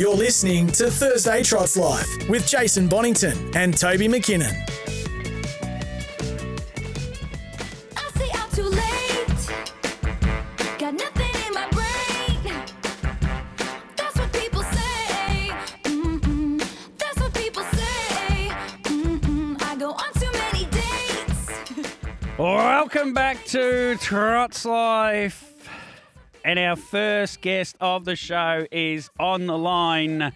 You're listening to Thursday Trots Live with Jason Bonnington and Toby McKinnon. I stay out too late. Got nothing in my brain. That's what people say. Mm-mm. That's what people say. Mm-mm. I go on too many dates. Welcome back to Trots Live. And our first guest of the show is on the line.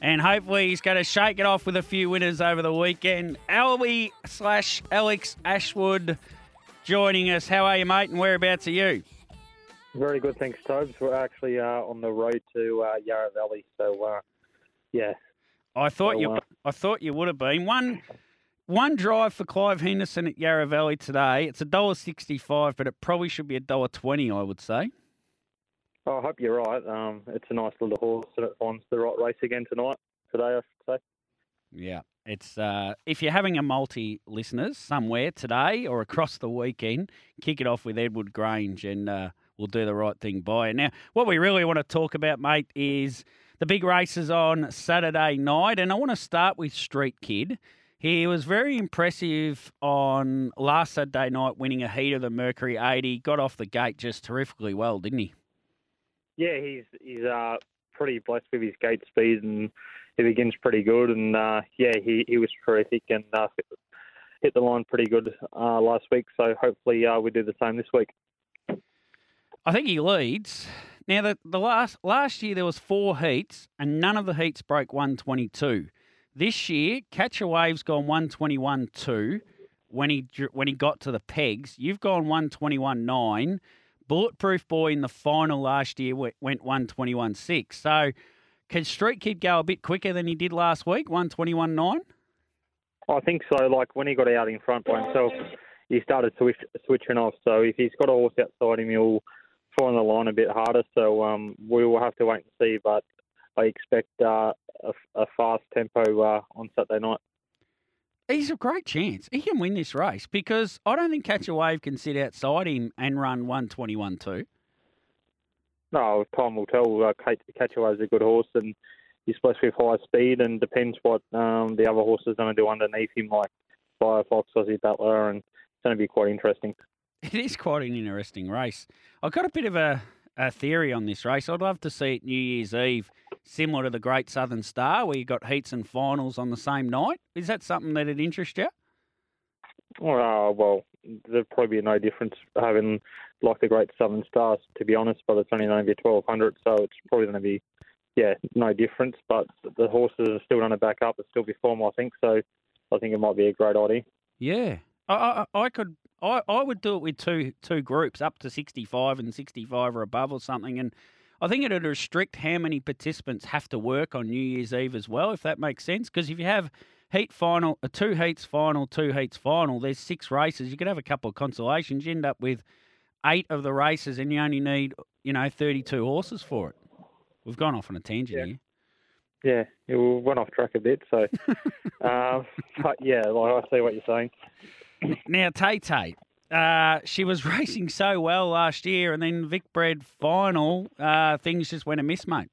And hopefully he's going to shake it off with a few winners over the weekend. Albie slash Alex Ashwood joining us. How are you, mate? And whereabouts are you? Very good, thanks, Tobes. We're actually uh, on the road to uh, Yarra Valley, so uh, yeah. I thought So, you uh, I thought you would have been. One one drive for Clive Henderson at Yarra Valley today. It's a dollar sixty five, but it probably should be a dollar twenty, I would say. I hope you're right. Um, it's a nice little horse, and it finds the right race again tonight. Today, I should say. Yeah. It's uh, if you're having a multi listeners somewhere today or across the weekend, kick it off with Edward Grange and uh, we'll do the right thing by it. Now, what we really want to talk about, mate, is the big races on Saturday night. And I want to start with Street Kid. He was very impressive on last Saturday night, winning a heat of the Mercury 80. Got off the gate just terrifically well, didn't he? Yeah, he's he's uh, pretty blessed with his gate speed, and he begins pretty good. And uh, yeah, he, he was terrific and uh, hit, the line pretty good uh, last week. So hopefully uh, we do the same this week. I think he leads. Now the, the last last year there was four heats and none of the heats broke 122. This year, Catch a Wave's gone 121 2 when he when he got to the pegs. You've gone 121 9. Bulletproof Boy in the final last year went, went 121 6. So can Street Kid go a bit quicker than he did last week? 121 9? I think so. Like when he got out in front by himself, he started switch, switching off. So if he's got a horse outside him, he'll find the line a bit harder. So um, we will have to wait and see. But I expect uh, a, a fast tempo uh, on Saturday night. He's a great chance. He can win this race because I don't think Catch a Wave can sit outside him and run 121 2. No, time will tell. Uh, Kate Catch a Wave is a good horse, and he's supposed to with high speed. And depends what um, the other horses are going to do underneath him, like Firefox, Aussie Butler, and it's going to be quite interesting. It is quite an interesting race. I've got a bit of a, a theory on this race. I'd love to see it New Year's Eve, similar to the Great Southern Star, where you got heats and finals on the same night. Is that something that'd interest you? Uh, well, there'd probably be no difference having like the Great Southern Stars, to be honest, but it's only going to be 1200, so it's probably going to be, yeah, no difference. But the horses are still going to back up. It'll still be form, I think, so I think it might be a great idea. Yeah, I, I, I could. I, I would do it with two two groups up to sixty five and sixty five or above or something, and I think it'd restrict how many participants have to work on New Year's Eve as well, if that makes sense. Because if you have heat final, a two heats final, two heats final, there's six races. You could have a couple of consolations. You end up with eight of the races, and you only need you know thirty two horses for it. We've gone off on a tangent Yeah. here. Yeah, it went off track a bit, so. Uh, but yeah, like I see what you're saying. Now, Tay Tay, uh, she was racing so well last year, and then Vic Bred final, uh, things just went amiss, mate.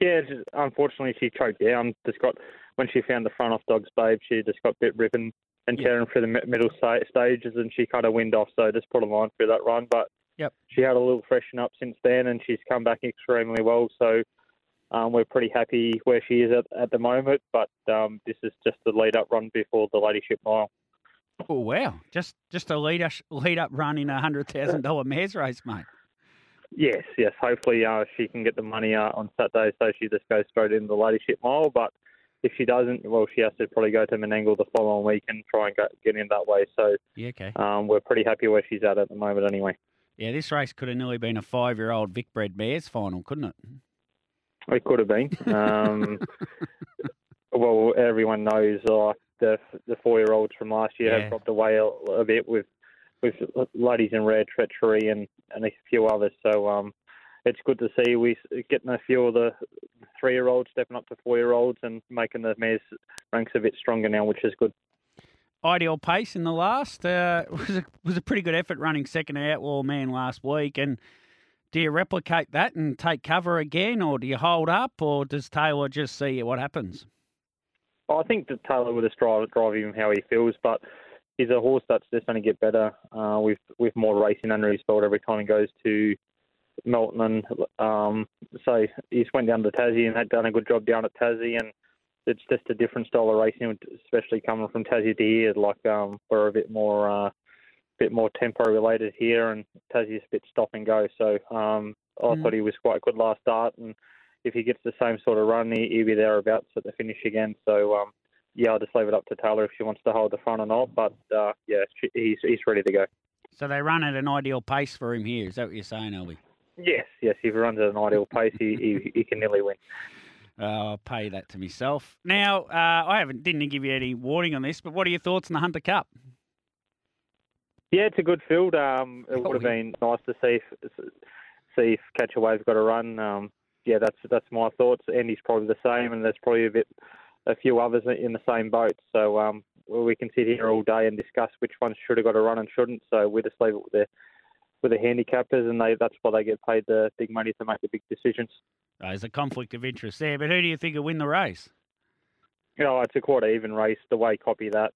Yeah, just, unfortunately she choked down. Just got when she found the front off Dog's Babe, she just got bit ripping and Yeah. tearing through the middle sta- stages, and she kind of wind off. So just put a line through that run, but Yep. she had a little freshen up since then, and she's come back extremely well. So um, we're pretty happy where she is at, at the moment. But um, this is just the lead up run before the Ladyship Mile. Oh wow! Just just a lead us lead up run in a hundred thousand dollar mares race, mate. Yes, yes. Hopefully uh, she can get the money uh, on Saturday, so she just goes straight into the Ladyship Mile. But if she doesn't, well, she has to probably go to Menangle the following week and try and go, get in that way. So Yeah, okay. um, we're pretty happy where she's at at the moment, anyway. Yeah, this race could have nearly been a five year old Vic Bred mares final, couldn't it? It could have been. Um, well, everyone knows like the the four year olds from last year Yeah. have dropped away a, a bit with with ladies in red, treachery, and and a few others. So um, it's good to see we getting a few of the three year olds stepping up to four year olds and making the mares ranks a bit stronger now, which is good. Ideal pace in the last uh, was a, was a pretty good effort running second Outlaw Man last week. And do you replicate that and take cover again, or do you hold up, or does Taylor just see what happens? I think that Taylor would have drive, drive him how he feels, but he's a horse that's just going to get better uh, with with more racing under his belt every time he goes to Melton. And um, so he's went down to Tassie and had done a good job down at Tassie, and it's just a different style of racing, especially coming from Tassie to here. Like um, we're a bit more uh, bit more tempo related here, and Tassie's a bit stop and go. So um, I Mm. thought he was quite good last start, and if he gets the same sort of run, he, he'll be thereabouts at the finish again. So um, yeah, I'll just leave it up to Taylor if she wants to hold the front or not. But uh, yeah, she, he's he's ready to go. So they run at an ideal pace for him here. Is that what you're saying, Elby? Yes, yes. If he runs at an ideal pace, he, he, he can nearly win. Uh, I'll pay that to myself. Now, uh, I haven't didn't give you any warning on this, but what are your thoughts on the Hunter Cup? Yeah, it's a good field. Um, it Oh, would have yeah. been nice to see if, see if Catch a Wave's got a run. Um, yeah, that's that's my thoughts. Andy's probably the same, and there's probably a bit a few others in the same boat. So um, we can sit here all day and discuss which ones should have got a run and shouldn't. So we just leave it with the with the handicappers, and they that's why they get paid the big money to make the big decisions. Uh, there's a conflict of interest there, but who do you think will win the race? You know, it's a quarter even race. The way copy that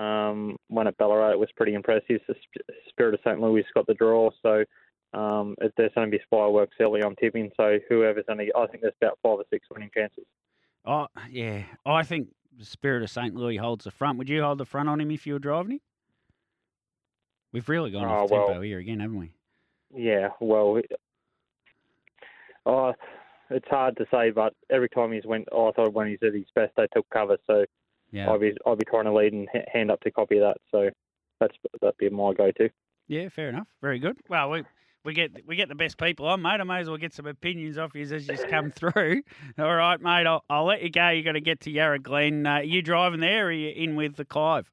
um, won at Ballarat it was pretty impressive. The Spirit of St. Louis got the draw, so um, there's going to be fireworks early. I'm tipping. So whoever's going to, I think there's about five or six winning chances. Oh, yeah. I think the Spirit of St. Louis holds the front. Would you hold the front on him if you were driving him? We've really gone off Oh, well. tempo here again, haven't we? Yeah, well, oh, it's hard to say, but every time he's went, oh, I thought when he's at his best, they took cover. So Yeah. I'll be I'll be trying to lead and hand up to copy that. So that's that'd be my go-to. Yeah, fair enough. Very good. Well, we we get we get the best people on, mate. I may as well get some opinions off you as you come through. All right, mate. I'll, I'll let you go. You got to get to Yarra Glen. Uh, you driving there, or are you in with the Clive?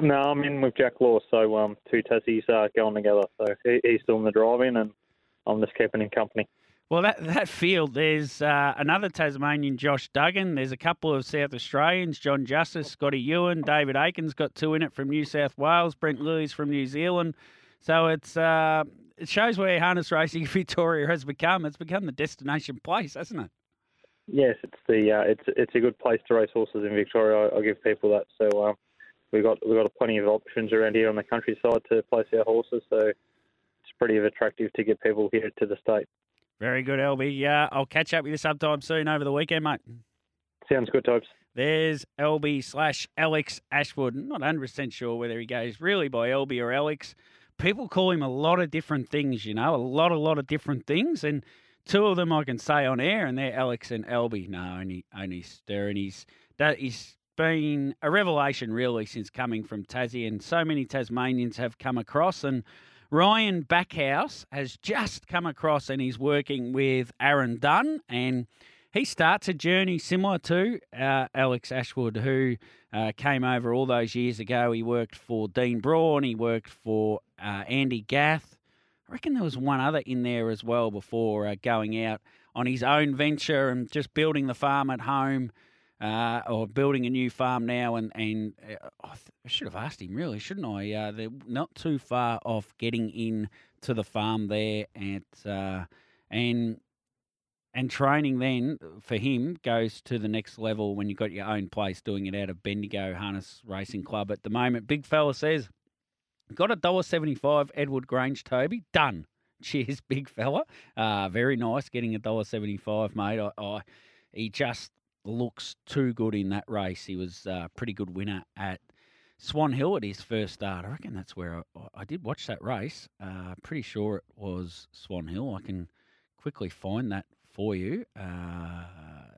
No, I'm in with Jack Law, so um, two Tassies uh, going together. So he, he's doing the driving, and I'm just keeping him company. Well, that that field, there's uh, another Tasmanian, Josh Duggan. There's a couple of South Australians, John Justice, Scotty Ewan, David Aiken's got two in it from New South Wales, Brent Lewis from New Zealand. So it's uh, it shows where harness racing in Victoria has become. It's become the destination place, hasn't it? Yes, it's the uh, it's it's a good place to race horses in Victoria. I, I give people that. So um, we got we got plenty of options around here on the countryside to place our horses. So it's pretty attractive to get people here to the state. Very good, LB. Uh, I'll catch up with you sometime soon over the weekend, mate. Sounds good, Tobes. There's LB slash Alex Ashwood. Not 100% sure whether he goes really by LB or Alex. People call him a lot of different things, you know, a lot, a lot of different things. And two of them I can say on air, and they're Alex and LB. No, only, only Stir. And he's, that, he's been a revelation, really, since coming from Tassie. And so many Tasmanians have come across. And Ryan Backhouse has just come across and he's working with Aaron Dunn. And he starts a journey similar to uh, Alex Ashwood, who uh, came over all those years ago. He worked for Dean Braun, he worked for uh, Andy Gath. I reckon there was one other in there as well before uh, going out on his own venture and just building the farm at home. Uh, or building a new farm now, and and uh, I, should have asked him really, shouldn't I? Uh, they're not too far off getting in to the farm there, at uh, and and training then for him goes to the next level when you've got your own place doing it out of Bendigo Harness Racing Club at the moment. Big fella says, got a dollar seventy five Edward Grange Toby done. Cheers, big fella. Uh, very nice getting a dollar seventy five, mate. I, I he just looks too good in that race. He was a pretty good winner at Swan Hill at his first start. I reckon that's where I, I did watch that race. Uh, pretty sure it was Swan Hill. I can quickly find that for you. Uh,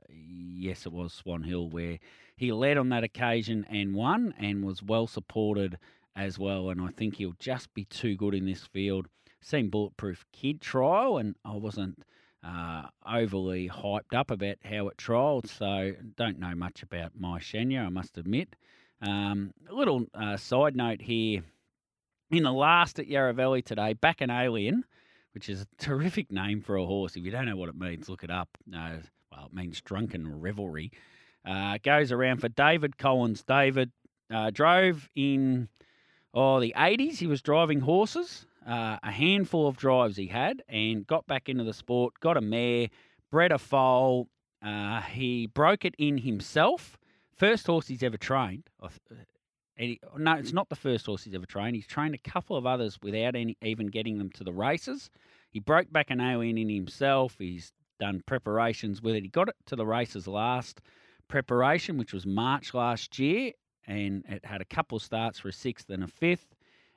yes, it was Swan Hill where he led on that occasion and won and was well supported as well. And I think he'll just be too good in this field. Seen Bulletproof Kid trial, and I wasn't uh, overly hyped up about how it trialled, so don't know much about my Shania, I must admit. Um, a little uh, side note here. In the last at Yarra Valley today, Bacchanalian, which is a terrific name for a horse. If you don't know what it means, look it up. No, well, it means drunken revelry. Uh, goes around for David Collins. David uh, drove in oh the 80s. He was driving horses. Uh, a handful of drives he had, and got back into the sport. Got a mare, bred a foal. Uh, he broke it in himself. First horse he's ever trained. And he, no, it's not the first horse he's ever trained. He's trained a couple of others without any, even getting them to the races. He broke Bacchanalian in himself. He's done preparations with it. He got it to the races last preparation, which was March last year, and it had a couple starts for a sixth and a fifth,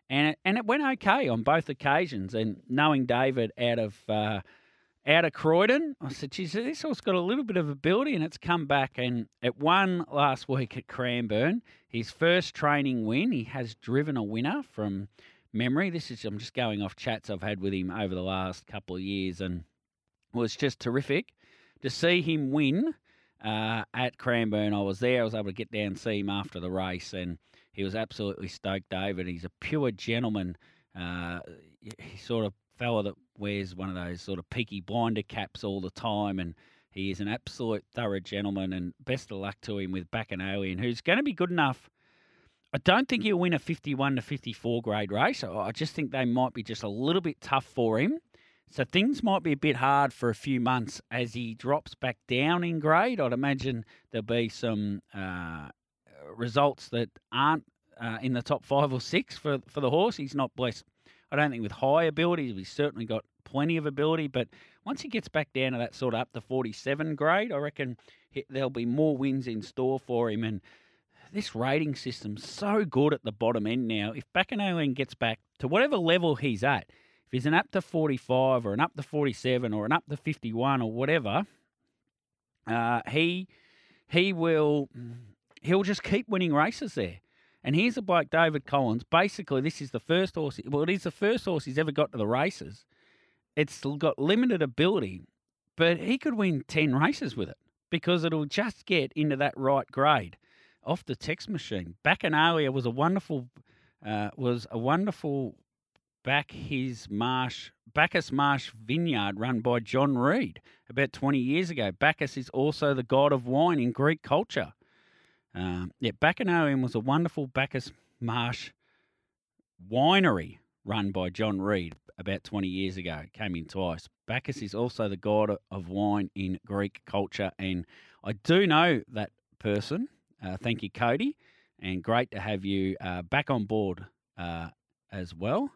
and it, and it went okay on both occasions. And knowing David out of uh, out of Croydon, I said, geez, this horse got a little bit of ability and it's come back and it won last week at Cranbourne. His first training win. He has driven a winner from memory. This is, I'm just going off chats I've had with him over the last couple of years and it was just terrific to see him win uh, at Cranbourne. I was there. I was able to get down and see him after the race and he was absolutely stoked, David. He's a pure gentleman. Uh, he's sort of fella that wears one of those sort of peaky blinder caps all the time, and he is an absolute thorough gentleman. And best of luck to him with Bacchanalian, who's going to be good enough. I don't think he'll win a 51 to 54 grade race. I just think they might be just a little bit tough for him. So things might be a bit hard for a few months as he drops back down in grade. I'd imagine there'll be some uh, results that aren't uh, in the top five or six for, for the horse. He's not blessed I don't think with high ability, he's certainly got plenty of ability. But once he gets back down to that sort of up to 47 grade, I reckon he, there'll be more wins in store for him. And this rating system's so good at the bottom end now. If Bacchanalian gets back to whatever level he's at, if he's an up to 45 or an up to 47 or an up to 51 or whatever, uh, he he will he'll just keep winning races there. And here's a bloke, David Collins. Basically, this is the first horse. Well, it is the first horse he's ever got to the races. It's got limited ability, but he could win ten races with it because it'll just get into that right grade off the text machine. Bacchanalia was a wonderful, uh, was a wonderful back his marsh Bacchus Marsh Vineyard run by John Reed about 20 years ago. Bacchus is also the god of wine in Greek culture. Um, yeah, Bacchanalian was a wonderful Bacchus Marsh winery run by John Reed about 20 years ago. Came in twice. Bacchus is also the god of wine in Greek culture, and I do know that person. Uh, thank you, Cody, and great to have you uh, back on board uh, as well.